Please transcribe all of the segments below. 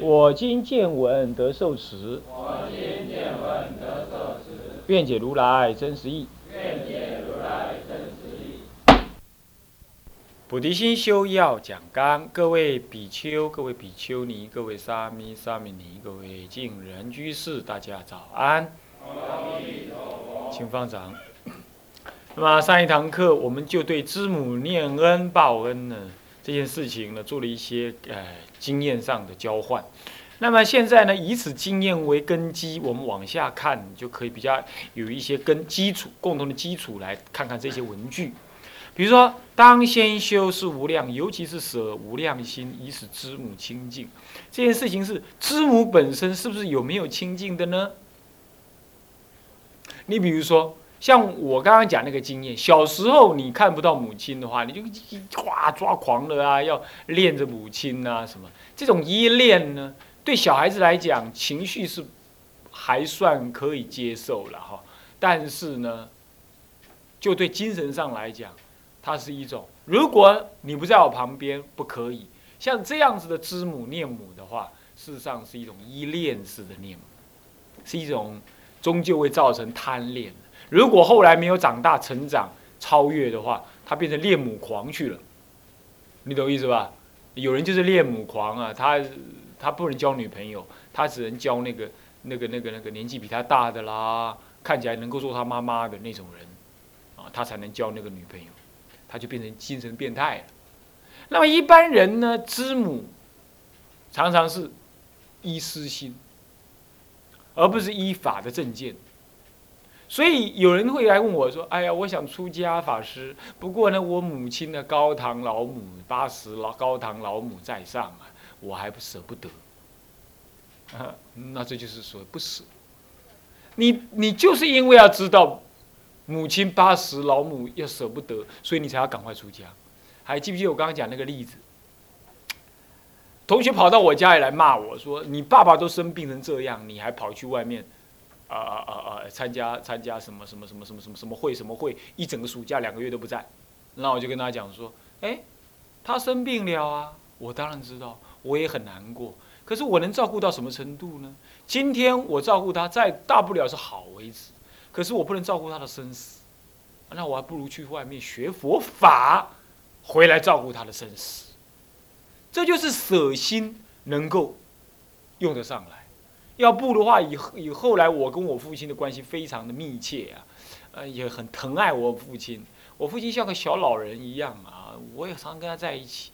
我今见闻得受持。愿解如来真实义。菩提心修要讲纲，各位比丘、各位比丘尼、各位沙弥、沙弥尼、各位敬人居士，大家早安。请放掌。那么上一堂课，我们就对知母念恩报恩呢这件事情呢，做了一些呃经验上的交换。那么现在呢，以此经验为根基，我们往下看，就可以比较有一些根基础、共同的基础，来看看这些文句。比如说，当先修是无量，尤其是舍无量心，以使知母清净。这件事情是知母本身是不是有没有清净的呢？你比如说，像我刚刚讲那个经验，小时候你看不到母亲的话，你就哇抓狂了啊，要恋着母亲啊什么？这种依恋呢，对小孩子来讲，情绪是还算可以接受了哈。但是呢，就对精神上来讲，它是一种，如果你不在我旁边，不可以像这样子的知母念母的话，事实上是一种依恋式的念母，是一种终究会造成贪恋。如果后来没有长大成长超越的话，他变成恋母狂去了，你懂意思吧？有人就是恋母狂啊，他他不能交女朋友，他只能交那个那个那个那个年纪比他大的啦，看起来能够做他妈妈的那种人，啊，他才能交那个女朋友。他就变成精神变态了。那么一般人呢，知母常常是依私心，而不是依法的正见。所以有人会来问我说：“哎呀，我想出家法师，不过呢，我母亲的高堂老母八十老高堂老母在上啊，我还不舍不得。”啊，那这就是说不舍。你你就是因为要知道。母亲八十，老母要舍不得，所以你才要赶快出家。还记不记得我刚刚讲那个例子？同学跑到我家里来骂我说：“你爸爸都生病成这样，你还跑去外面，啊啊啊啊，参加参加什么什么什么什么什么什么会什么会？一整个暑假两个月都不在。”那我就跟他讲说：“哎，他生病了啊，我当然知道，我也很难过。可是我能照顾到什么程度呢？今天我照顾他，再大不了是好为止。”可是我不能照顾他的生死，那我还不如去外面学佛法，回来照顾他的生死。这就是舍心能够用得上来。要不的话，以以后来我跟我父亲的关系非常的密切啊，呃，也很疼爱我父亲。我父亲像个小老人一样啊，我也常跟他在一起，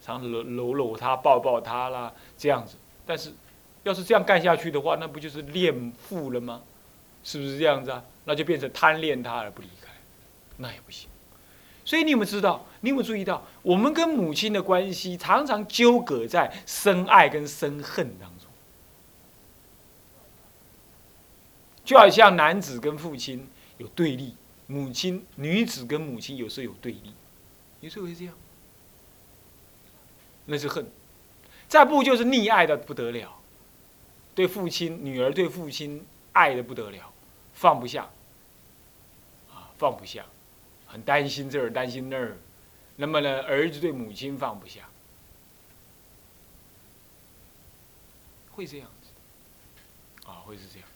常搂搂搂他、抱抱他啦，这样子。但是，要是这样干下去的话，那不就是恋父了吗？是不是这样子啊？那就变成贪恋他而不离开，那也不行。所以你有没有知道？你有没有注意到，我们跟母亲的关系常常纠葛在深爱跟深恨当中，就好像男子跟父亲有对立，母亲女子跟母亲有时候有对立，有时候会这样，那是恨。再不就是溺爱的不得了，对父亲女儿对父亲爱的不得了。放不下，啊，放不下，很担心这儿，担心那儿。那么呢，儿子对母亲放不下，会这样子，啊，会是这样。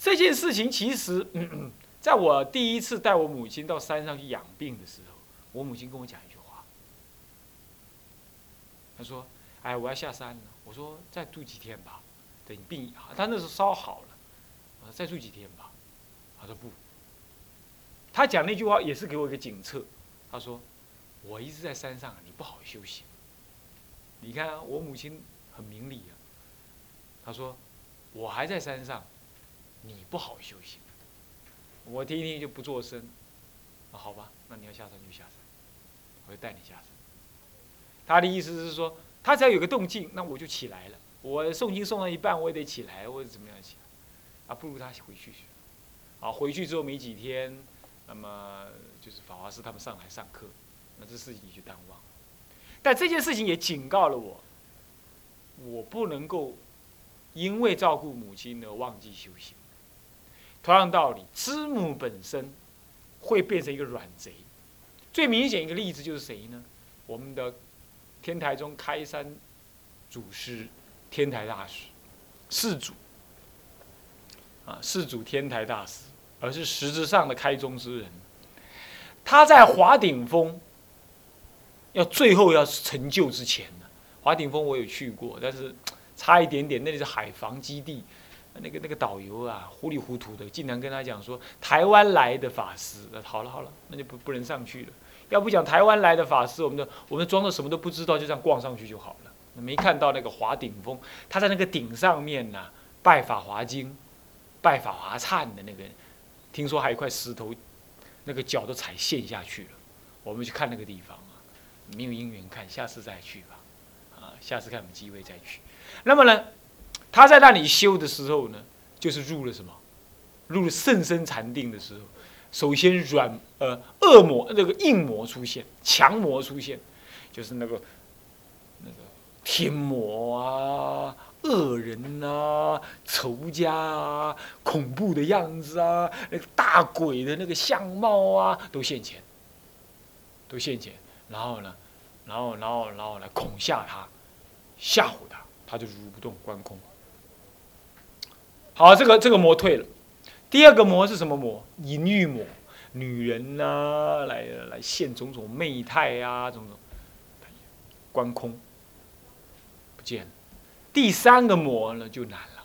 这件事情其实，在我第一次带我母亲到山上去养病的时候，我母亲跟我讲一句话，她说：“哎，我要下山了。”我说：“再住几天吧，等病好。”她那时候烧好了。我说再住几天吧，他说不。他讲那句话也是给我一个警策。他说：“我一直在山上，你不好休息。你看我母亲很明理啊。”他说：“我还在山上，你不好休息。”我听听就不做声。那好吧，那你要下山就下山，我就带你下山。他的意思是说，他只要有个动静，那我就起来了，我诵经诵到一半，我也得起来，或者怎么样起来，啊，不如他回去去。啊，回去之后没几天，那么就是法华师他们上来上课，那这事情就淡忘了。但这件事情也警告了我，我不能够因为照顾母亲而忘记修行。同样道理，知母本身会变成一个软贼。最明显一个例子就是谁呢？我们的天台中开山祖师，天台大师，世祖啊，世祖天台大师，而是实质上的开宗之人。他在华顶峰要最后要成就之前呢，华顶峰我有去过，但是差一点点，那里是海防基地。那个那个导游啊，糊里糊涂的，竟然跟他讲说台湾来的法师，好了好了，那就不不能上去了。要不讲台湾来的法师，我们的我们装作什么都不知道，就这样逛上去就好了。没看到那个华顶峰，他在那个顶上面呢，拜法华经，拜法华忏的那个，听说还有一块石头，那个脚都踩陷下去了。我们去看那个地方啊，没有因缘看，下次再去吧。啊，下次看有机会再去。那么呢？他在那里修的时候呢，就是入了什么？入了甚深禅定的时候，首先软呃恶魔那个硬魔出现，强魔出现，就是那个那个天魔啊、恶人啊、仇家啊、恐怖的样子啊、那个大鬼的那个相貌啊，都现前，都现前。然后呢，然后然后然后来恐吓他，吓唬他，他就如不动观空。好，这个这个魔退了。第二个魔是什么魔？淫欲魔，女人呐，来来现种种媚态啊，种种，观空，不见了。第三个魔呢就难了。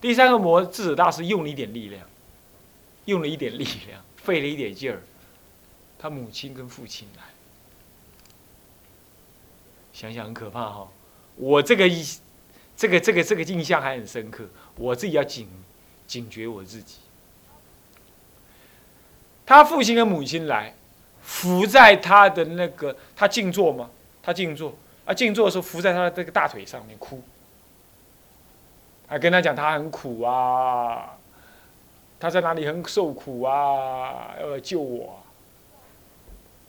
第三个魔，智者大师用了一点力量，用了一点力量，费了一点劲儿，他母亲跟父亲来，想想很可怕哈。我这个一。这个这个这个印象还很深刻，我自己要警警觉我自己。他父亲跟母亲来，伏在他的那个他静坐吗？他静坐啊，静坐的时候伏在他的这个大腿上面哭，还跟他讲他很苦啊，他在哪里很受苦啊，要来救我。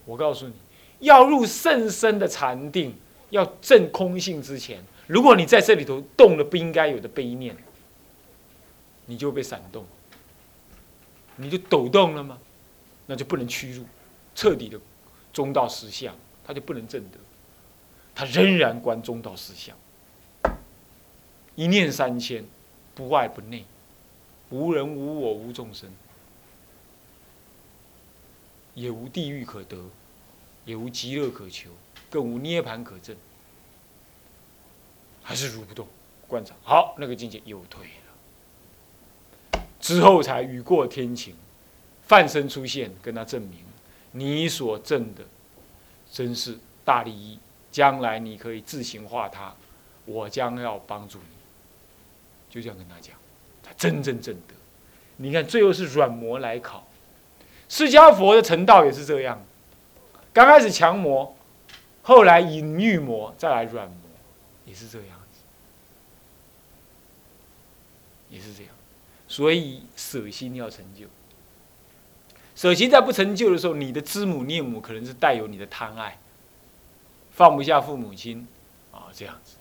我告诉你，要入甚深的禅定，要证空性之前。如果你在这里头动了不应该有的悲念，你就被闪动，你就抖动了吗？那就不能屈入，彻底的中道实相，他就不能证得，他仍然观中道实相，一念三千，不外不内，无人无我无众生，也无地狱可得，也无极乐可求，更无涅盘可证。还是如不动，观察好那个境界又退了，之后才雨过天晴，梵身出现跟他证明，你所证的真是大利益，将来你可以自行化他，我将要帮助你，就这样跟他讲，他真正正得。你看最后是软磨来考，释迦佛的成道也是这样，刚开始强磨，后来隐喻磨，再来软磨。也是这样子，也是这样，所以舍心要成就。舍心在不成就的时候，你的知母念母可能是带有你的贪爱，放不下父母亲，啊，这样子，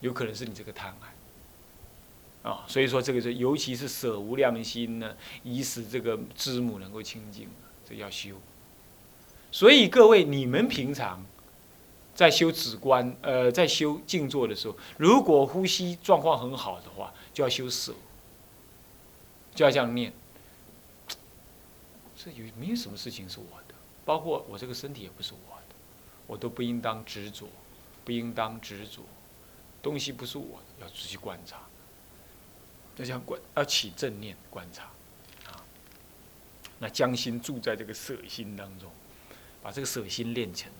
有可能是你这个贪爱，啊，所以说这个是，尤其是舍无量心呢，以使这个知母能够清净，这要修。所以各位，你们平常。在修止观，呃，在修静坐的时候，如果呼吸状况很好的话，就要修舍，就要这样念。这有没有什么事情是我的？包括我这个身体也不是我的，我都不应当执着，不应当执着，东西不是我的，要仔细观察，要这样观，要起正念观察，啊，那将心住在这个舍心当中，把这个舍心练成。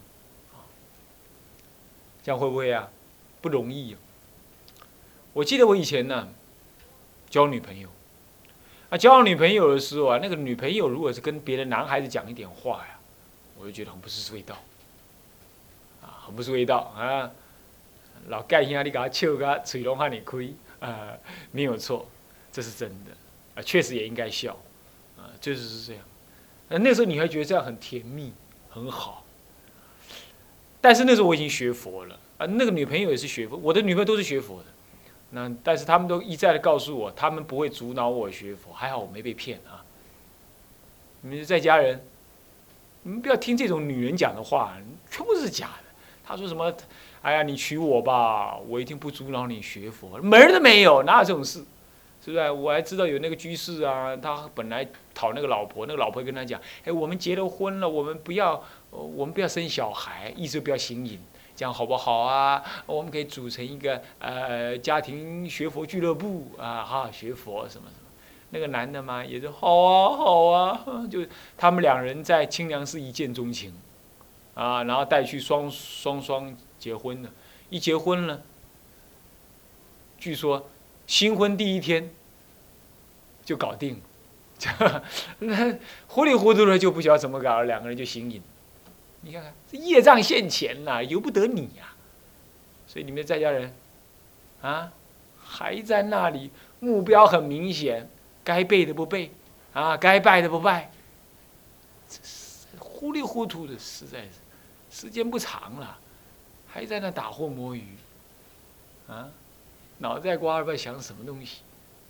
这样会不会啊？不容易。我记得我以前呢，交女朋友，啊，交女朋友的时候啊，那个女朋友如果是跟别的男孩子讲一点话呀，我就觉得很不是味道，啊，很不是味道啊。老盖兄，你给他笑个嘴拢喊你亏啊，没有错，这是真的啊，确实也应该笑啊，确实是这样。那那时候你还觉得这样很甜蜜，很好。但是那时候我已经学佛了啊，那个女朋友也是学佛，我的女朋友都是学佛的。那但是他们都一再的告诉我，他们不会阻挠我学佛，还好我没被骗啊。你们在家人，你们不要听这种女人讲的话，全部是假的。她说什么？哎呀，你娶我吧，我一定不阻挠你学佛，门儿都没有，哪有这种事？是不是？我还知道有那个居士啊，他本来讨那个老婆，那个老婆跟他讲，哎，我们结了婚了，我们不要，我们不要生小孩，意思不要行淫，这样好不好啊？我们可以组成一个呃家庭学佛俱乐部啊，好好学佛什么什么。那个男的嘛，也是好啊好啊，就他们两人在清凉寺一见钟情，啊，然后带去双双双。结婚了，一结婚了，据说新婚第一天就搞定，那糊里糊涂的就不晓得怎么搞，两个人就行淫。你看看这业障现前呐，由不得你呀。所以你们在家人啊，还在那里，目标很明显，该背的不背，啊，该拜的不拜，这是糊里糊涂的，实在是时间不长了。还在那打货摸鱼，啊，脑袋瓜不知道想什么东西，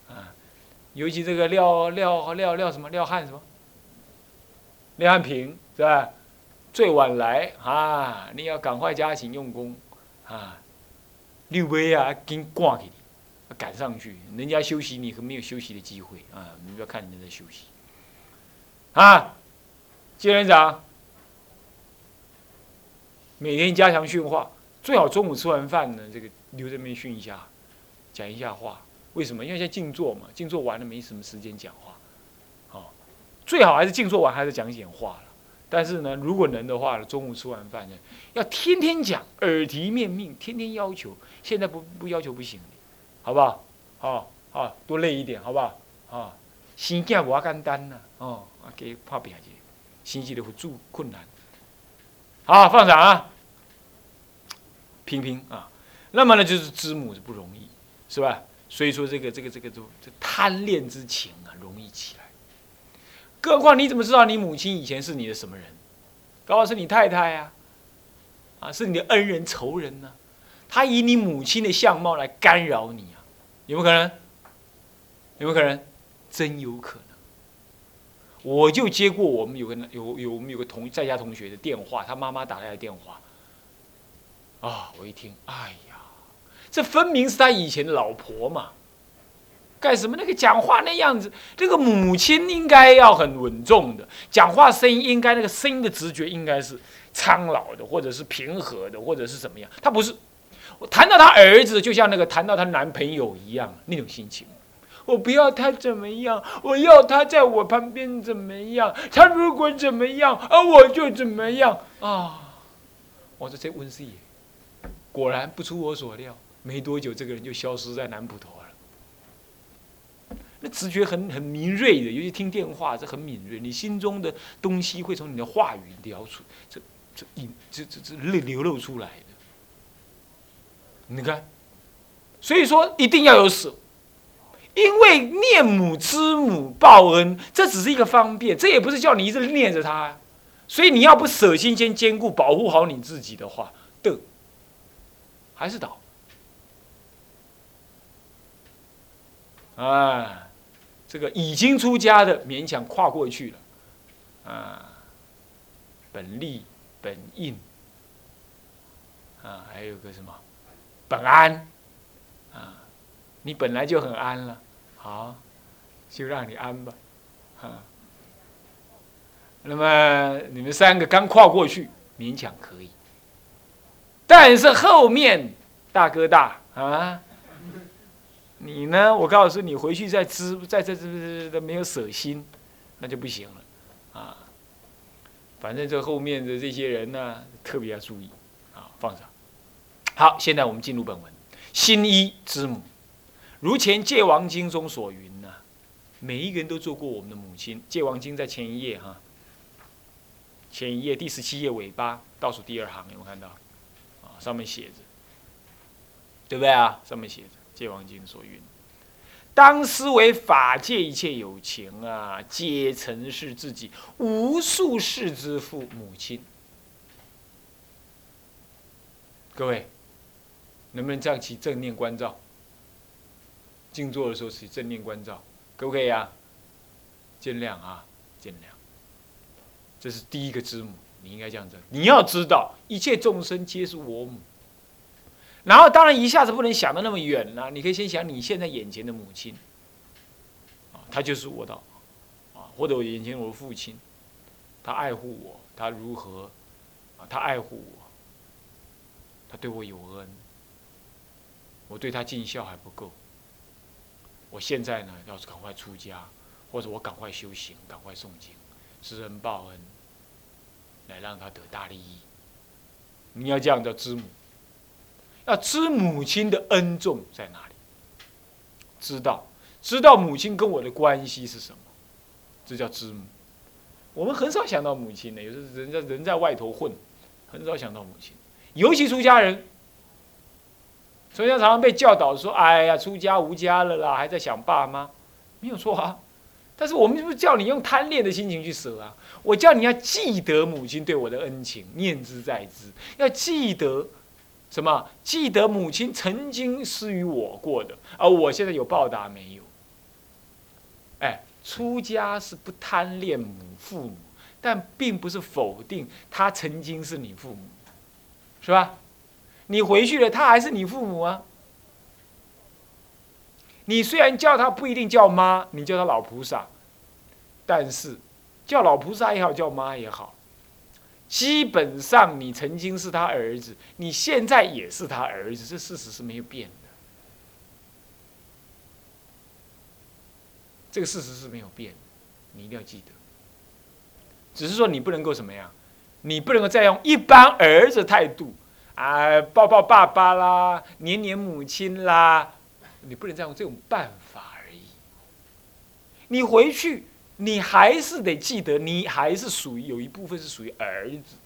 啊，尤其这个廖廖廖廖什么廖汉什么，廖汉平是吧？最晚来啊，你要赶快加紧用功，啊，六杯啊，给你挂给你，赶上去，人家休息你可没有休息的机会啊！你不要看人家在休息，啊，接连长。每天加强训话，最好中午吃完饭呢，这个留在那边训一下，讲一下话。为什么？因为现在静坐嘛，静坐完了没什么时间讲话。好，最好还是静坐完还是讲一点话了。但是呢，如果能的话，中午吃完饭呢，要天天讲，耳提面命，天天要求。现在不不要求不行，好不好？好，好多累一点，好不好？啊，生囝无简单呐，哦，啊，给怕别去，生起来会助困难。好，放上啊！拼拼啊，那么呢，就是知母是不容易，是吧？所以说这个这个这个都这贪恋之情啊，容易起来。更何况你怎么知道你母亲以前是你的什么人？搞不好是你太太呀，啊，是你的恩人仇人呢？他以你母亲的相貌来干扰你啊，有没有可能？有没有可能？真有可能。我就接过我们有个有有我们有个同在家同学的电话，他妈妈打来的电话。啊！我一听，哎呀，这分明是他以前的老婆嘛！干什么？那个讲话那样子，这个母亲应该要很稳重的，讲话声音应该那个声音的直觉应该是苍老的，或者是平和的，或者是怎么样？他不是。我谈到他儿子，就像那个谈到她男朋友一样那种心情。我不要他怎么样，我要他在我旁边怎么样？他如果怎么样，啊，我就怎么样啊！我说这温室也。果然不出我所料，没多久这个人就消失在南浦头了。那直觉很很敏锐的，尤其听电话是很敏锐，你心中的东西会从你的话语聊出，这这引这这这流流露出来的。你看，所以说一定要有舍，因为念母之母报恩，这只是一个方便，这也不是叫你一直念着他。所以你要不舍心先兼顾保护好你自己的话，的。还是倒，啊，这个已经出家的勉强跨过去了，啊，本利本印，啊，还有个什么？本安，啊，你本来就很安了，好，就让你安吧，啊，那么你们三个刚跨过去，勉强可以。但是后面大哥大啊，你呢？我告诉你，回去再知，再这这这没有舍心，那就不行了啊。反正这后面的这些人呢，特别要注意啊，放上。好，现在我们进入本文。新一之母，如前《戒王经》中所云呢，每一个人都做过我们的母亲。《戒王经》在前一页哈，前一页第十七页尾巴倒数第二行，有没有看到？啊上面写着：“对不对啊？上面写着《戒王经》所云：“当思为法界一切有情啊，皆曾是自己无数世之父母亲。”各位，能不能这样起正念关照？静坐的时候起正念关照，可不可以啊？见谅啊，见谅。这是第一个之母，你应该这样子。你要知道，一切众生皆是我母。然后，当然一下子不能想的那么远了。你可以先想你现在眼前的母亲，啊，他就是我的，啊，或者我眼前我的父亲，他爱护我，他如何，啊，他爱护我，他对我有恩，我对他尽孝还不够。我现在呢，要是赶快出家，或者我赶快修行，赶快诵经，知恩报恩，来让他得大利益。你要这样叫知母。要知母亲的恩重在哪里？知道，知道母亲跟我的关系是什么？这叫知母。我们很少想到母亲的，有时候人在人在外头混，很少想到母亲。尤其出家人，出家常常被教导说：“哎呀，出家无家了啦，还在想爸妈。”没有错啊。但是我们是不是叫你用贪恋的心情去舍啊？我叫你要记得母亲对我的恩情，念之在之，要记得。什么？记得母亲曾经施于我过的，而我现在有报答没有？哎，出家是不贪恋母父母，但并不是否定他曾经是你父母，是吧？你回去了，他还是你父母啊。你虽然叫他不一定叫妈，你叫他老菩萨，但是叫老菩萨也好，叫妈也好。基本上，你曾经是他儿子，你现在也是他儿子，这事实是没有变的。这个事实是没有变，你一定要记得。只是说你不能够什么样，你不能够再用一般儿子态度啊，抱抱爸爸啦，黏黏母亲啦，你不能再用这种办法而已。你回去。你还是得记得，你还是属于有一部分是属于儿子。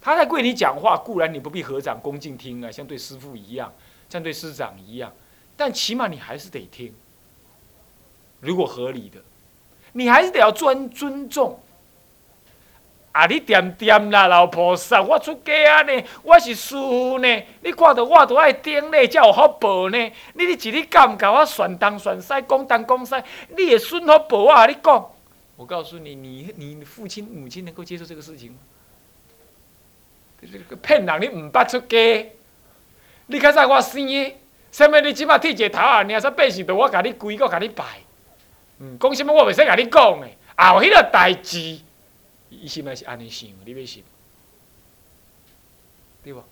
他在跪你讲话，固然你不必合掌恭敬听啊，像对师父一样，像对师长一样，但起码你还是得听。如果合理的，你还是得要尊尊重。啊！你点点啦，老菩萨，我出家呢，我是师傅呢。你看到我都爱顶呢，才有好报呢。你你一日敢甲我旋东旋西，讲东讲西，你也顺好报啊！你讲，我告诉你，你你父亲母亲能够接受这个事情吗？骗人，你唔捌出家。你较早我生的，什么你即马剃一头啊？你说八十度，我甲你跪，我甲你拜。嗯，讲什么我袂使甲你讲的，后迄个代志。一心还是安尼想，你别信，对吧？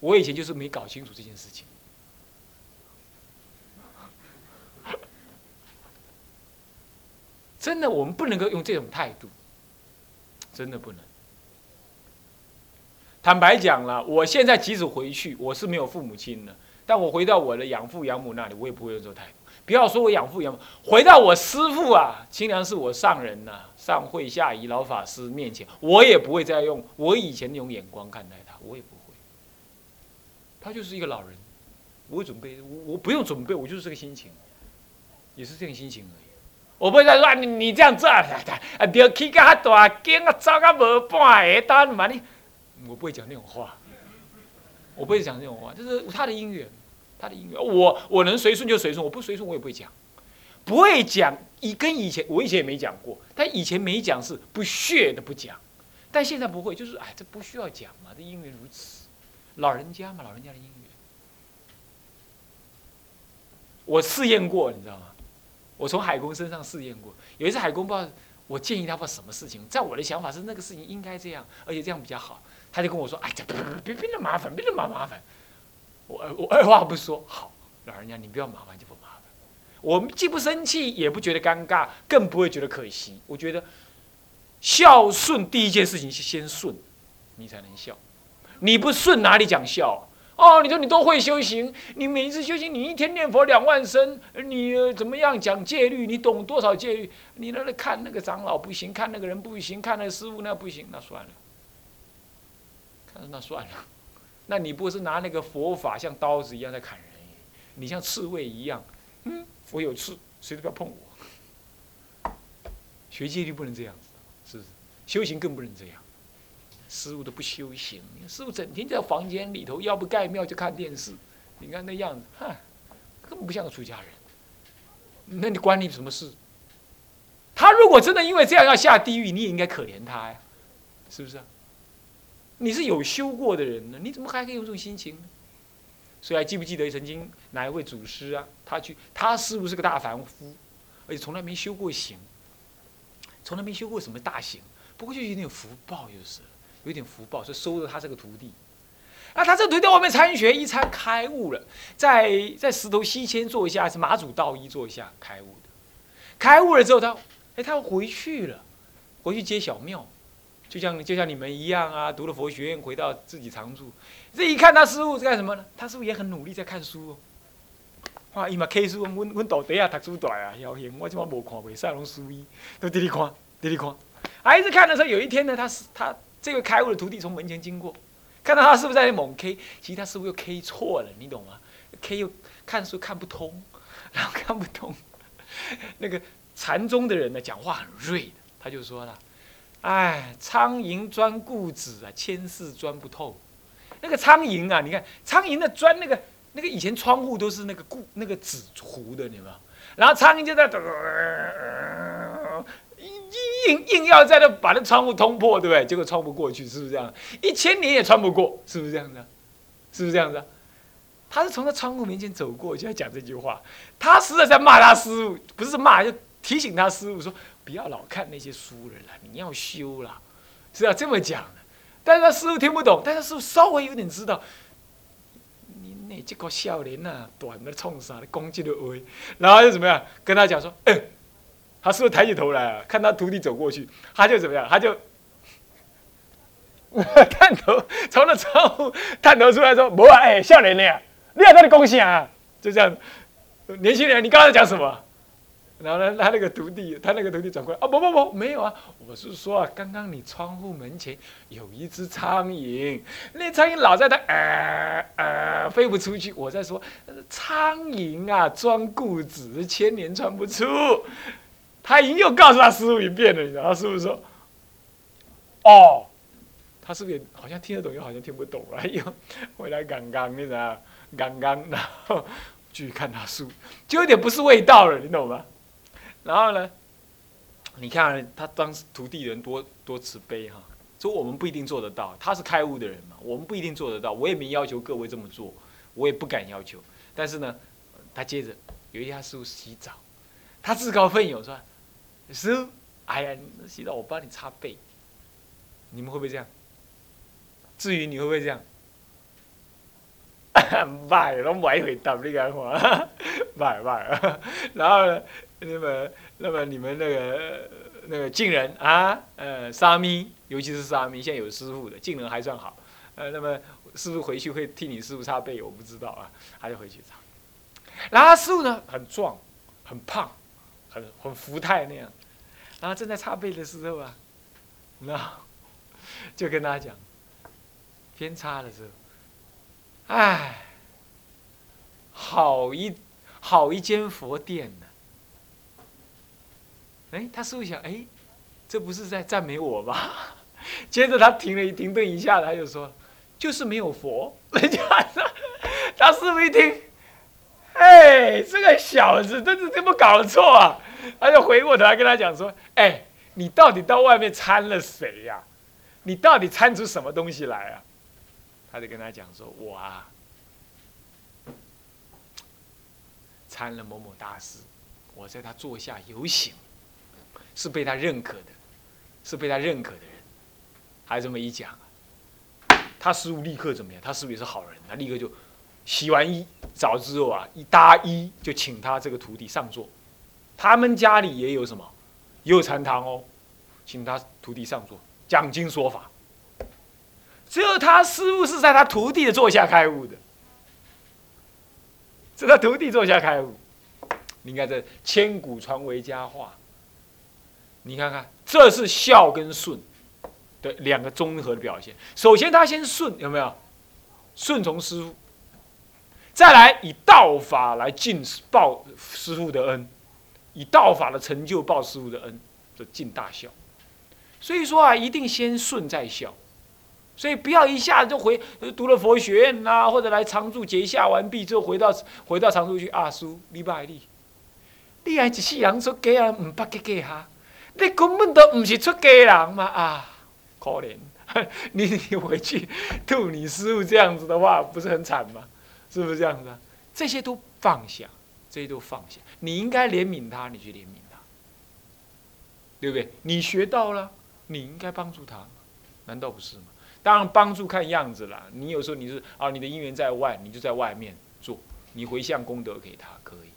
我以前就是没搞清楚这件事情。真的，我们不能够用这种态度，真的不能。坦白讲了，我现在即使回去，我是没有父母亲的，但我回到我的养父养母那里，我也不会用这种态度。不要说我养父养母，回到我师父啊，清凉是我上人呐，上会下仪老法师面前，我也不会再用我以前那种眼光看待他，我也不会。他就是一个老人，我准备，我不用准备，我就是这个心情，也是这个心情而已。我不会再说你你这样做啊，啊，要起个大惊啊，走个无半下单嘛你，我不会讲那种话，我不会讲那种话，就是他的因缘。他的音乐，我我能随顺就随顺，我不随顺我也不会讲，不会讲。以跟以前我以前也没讲过，但以前没讲是不屑的不讲，但现在不会，就是哎，这不需要讲嘛，这因缘如此，老人家嘛，老人家的音乐，我试验过，你知道吗？我从海公身上试验过，有一次海公不知道我建议他做什么事情，在我的想法是那个事情应该这样，而且这样比较好，他就跟我说，哎，这别别别那麻烦，别那么麻烦。我我二话不说，好，老人家你不要麻烦就不麻烦。我们既不生气，也不觉得尴尬，更不会觉得可惜。我觉得孝顺第一件事情是先顺，你才能孝。你不顺哪里讲孝？哦，你说你都会修行，你每一次修行，你一天念佛两万声，你怎么样讲戒律？你懂多少戒律？你那看那个长老不行，看那个人不行，看那个师傅那不行，那算了。看那算了。那你不是拿那个佛法像刀子一样在砍人，你像刺猬一样，嗯，我有刺，谁都不要碰我。学戒律不能这样子，是不是？修行更不能这样。师傅都不修行，师傅整天在房间里头，要不盖庙就看电视，你看那样子，哈，根本不像个出家人。那你关你什么事？他如果真的因为这样要下地狱，你也应该可怜他呀，是不是啊？你是有修过的人呢，你怎么还可以有这种心情呢？所以还记不记得曾经哪一位祖师啊？他去，他师傅是个大凡夫，而且从来没修过行，从来没修过什么大行，不过就有点福报就是，有点福报，所以收了他这个徒弟。那他这徒弟在外面参学，一参开悟了，在在石头西迁坐一下，是马祖道一坐一下开悟的。开悟了之后，他。哎，他要回去了，回去接小庙，就像就像你们一样啊，读了佛学院回到自己常住。这一看他师傅是干什么呢？他师傅也很努力在看书哦。哇，伊嘛 K 书，阮阮到底下读书大啊，妖行，我即马无看过，赛龙书衣都滴滴看，滴滴看。还是看的时候，有一天呢，他是他这个开悟的徒弟从门前经过，看到他师傅在那猛 K，其实他师傅又 K 错了，你懂吗？K 又看书看不通，然后看不通，那个。禅宗的人呢，讲话很锐的，他就说了：“哎，苍蝇钻固纸啊，千事钻不透。那个苍蝇啊，你看苍蝇的钻那个那个以前窗户都是那个固那个纸糊的，你知道吗然后苍蝇就在硬硬硬要在那把那窗户通破，对不对？结果穿不过去，是不是这样？一千年也穿不过，是不是这样子？是不是这样子？他是从那窗户面前走过，就在讲这句话。他实在在骂他师傅，不是骂就。”提醒他师傅说：“不要老看那些书了啦，你要修啦，是要这么讲的。”但是他师傅听不懂，但是师傅稍微有点知道。你那这个少年呐，短的冲啥的攻击的威，然后就怎么样跟他讲说：“嗯。”他师傅抬起头来啊，看他徒弟走过去，他就怎么样？他就探头从那窗户探头出来说：“不啊，哎，少年呢？你在这里恭喜啊？” 就这样，年轻人，你刚才讲什么？然后呢，他那个徒弟，他那个徒弟转过来，啊不不不，没有啊，我是说啊，刚刚你窗户门前有一只苍蝇，那苍蝇老在那呃呃飞不出去。我在说，苍蝇啊，装固子，千年穿不出。他已经又告诉他师傅一遍了，你知道？师傅说，哦，他是不是好像听得懂，又好像听不懂了？又回来刚刚，你知道？刚刚，然后继续看他书，就有点不是味道了，你懂吗？然后呢？你看他当徒弟人多多慈悲哈，说我们不一定做得到，他是开悟的人嘛，我们不一定做得到，我也没要求各位这么做，我也不敢要求。但是呢，他接着有一天他师傅洗澡，他自告奋勇说：“师傅，哎呀，洗澡我帮你擦背。”你们会不会这样？至于你会不会这样？拜，拢买回答你讲话，拜拜。然后呢？那么，那么你们那个那个净人啊，呃，沙弥，尤其是沙弥，现在有师傅的净人还算好，呃，那么师傅回去会替你师傅擦背，我不知道啊，他就回去擦。然后师傅呢，很壮，很胖，很很福态那样，然后正在擦背的时候啊，那就跟他讲，边擦的时候，哎，好一好一间佛殿呢。哎，他是不是想，哎，这不是在赞美我吗？接着他停了一停顿一下，他就说，就是没有佛。人 家他师傅一听，哎，这个小子真是这么搞错啊！他就回过头来跟他讲说，哎，你到底到外面参了谁呀？你到底参出什么东西来啊？他就跟他讲说，我啊，参了某某大师，我在他座下游行。是被他认可的，是被他认可的人，还这么一讲，他师傅立刻怎么样？他师傅也是好人，他立刻就洗完衣澡之后啊，一搭衣就请他这个徒弟上座。他们家里也有什么，也有禅堂哦，请他徒弟上座讲经说法。只有他师傅是在他徒弟的座下开悟的，是他徒弟座下开悟。你看这千古传为佳话。你看看，这是孝跟顺的两个综合的表现。首先，他先顺，有没有？顺从师傅，再来以道法来尽报师傅的恩，以道法的成就报师傅的恩，这尽大孝。所以说啊，一定先顺再孝。所以不要一下子就回读了佛学院呐，或者来常住结下完毕之后回到回到常住去阿叔，你拜你，你还一世人出家人唔捌给给哈，你根本都不是出家人嘛啊，可怜，你你回去吐你师傅这样子的话，不是很惨吗？是不是这样子啊？这些都放下，这些都放下，你应该怜悯他，你去怜悯他，对不对？你学到了，你应该帮助他，难道不是吗？当然，帮助看样子啦。你有时候你是啊，你的姻缘在外，你就在外面做，你回向功德给他可以，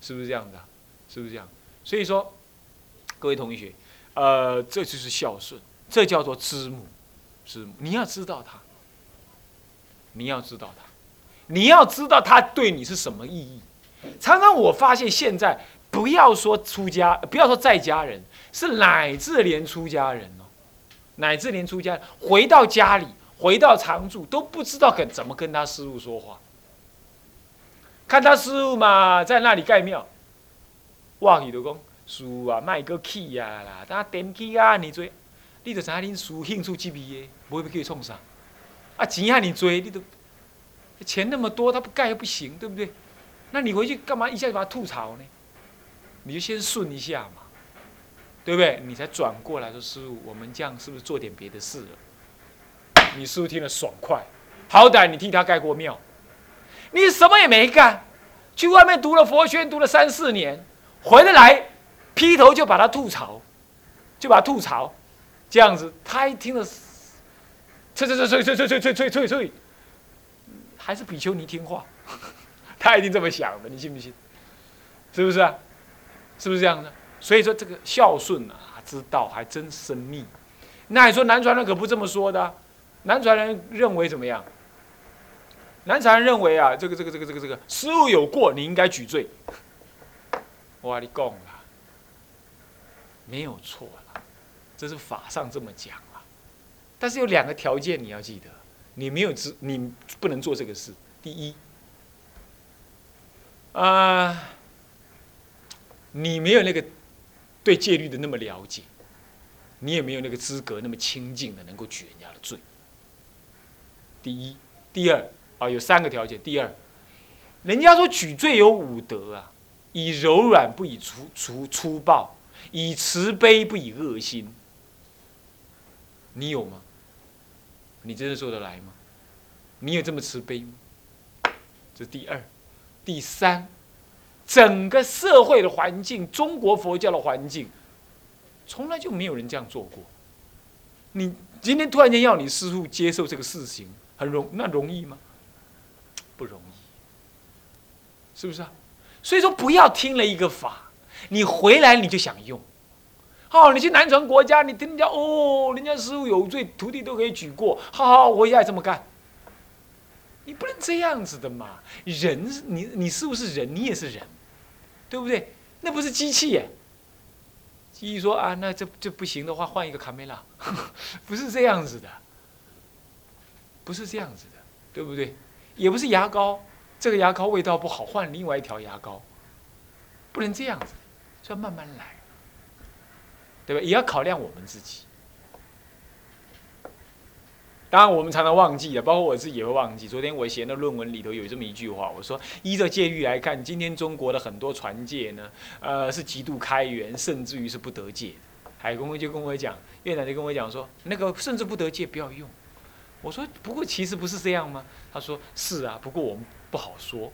是不是这样的？是不是这样？所以说，各位同学，呃，这就是孝顺，这叫做知母，知母。你要知道他，你要知道他，你要知道他对你是什么意义。常常我发现现在，不要说出家，不要说在家人，是乃至连出家人哦。乃至连出家回到家里，回到常住都不知道跟怎么跟他师傅说话。看他师傅嘛，在那里盖庙，哇！你的功师傅啊，卖个气啊啦，等下电气啊，你做，你就知影恁师傅兴趣极微的，不会叫伊创啥？啊，钱啊你追，你都钱那么多，他不盖又不行，对不对？那你回去干嘛一下就把他吐槽呢？你就先顺一下嘛。对不对？你才转过来说师傅，我们这样是不是做点别的事了？你师傅听了爽快，好歹你替他盖过庙，你什么也没干，去外面读了佛学，读了三四年，回得来劈头就把他吐槽，就把他吐槽，这样子他一听了，催催催催催催催催催催，还是比丘尼听话，他一定这么想的，你信不信？是不是啊？是不是这样的？所以说这个孝顺啊，之道还真深密。那你说南传人可不这么说的，南传人认为怎么样？南传人认为啊，这个这个这个这个这个师傅有过，你应该举罪。我跟你讲啦，没有错啦，这是法上这么讲啊。但是有两个条件你要记得，你没有知，你不能做这个事。第一，啊，你没有那个。对戒律的那么了解，你也没有那个资格那么清净的能够举人家的罪。第一，第二啊，有三个条件。第二，人家说举罪有五德啊，以柔软不以粗粗粗暴，以慈悲不以恶心。你有吗？你真的做得来吗？你有这么慈悲吗？这第二，第三。整个社会的环境，中国佛教的环境，从来就没有人这样做过。你今天突然间要你师傅接受这个事情，很容那容易吗？不容易，是不是啊？所以说，不要听了一个法，你回来你就想用。好，你去南传国家，你听人家哦，人家师傅有罪，徒弟都可以举过。好好，我也爱这么干。你不能这样子的嘛！人，你你是不是人？你也是人。对不对？那不是机器耶。机器说啊，那这这不行的话，换一个卡梅拉，不是这样子的，不是这样子的，对不对？也不是牙膏，这个牙膏味道不好，换另外一条牙膏，不能这样子，要慢慢来，对吧？也要考量我们自己。当然，我们常常忘记了，包括我自己也会忘记。昨天我写的论文里头有这么一句话，我说：依着戒律来看，今天中国的很多船界呢，呃，是极度开源，甚至于是不得戒。海公就跟我讲，院长就跟我讲说，那个甚至不得戒不要用。我说，不过其实不是这样吗？他说是啊，不过我们不好说。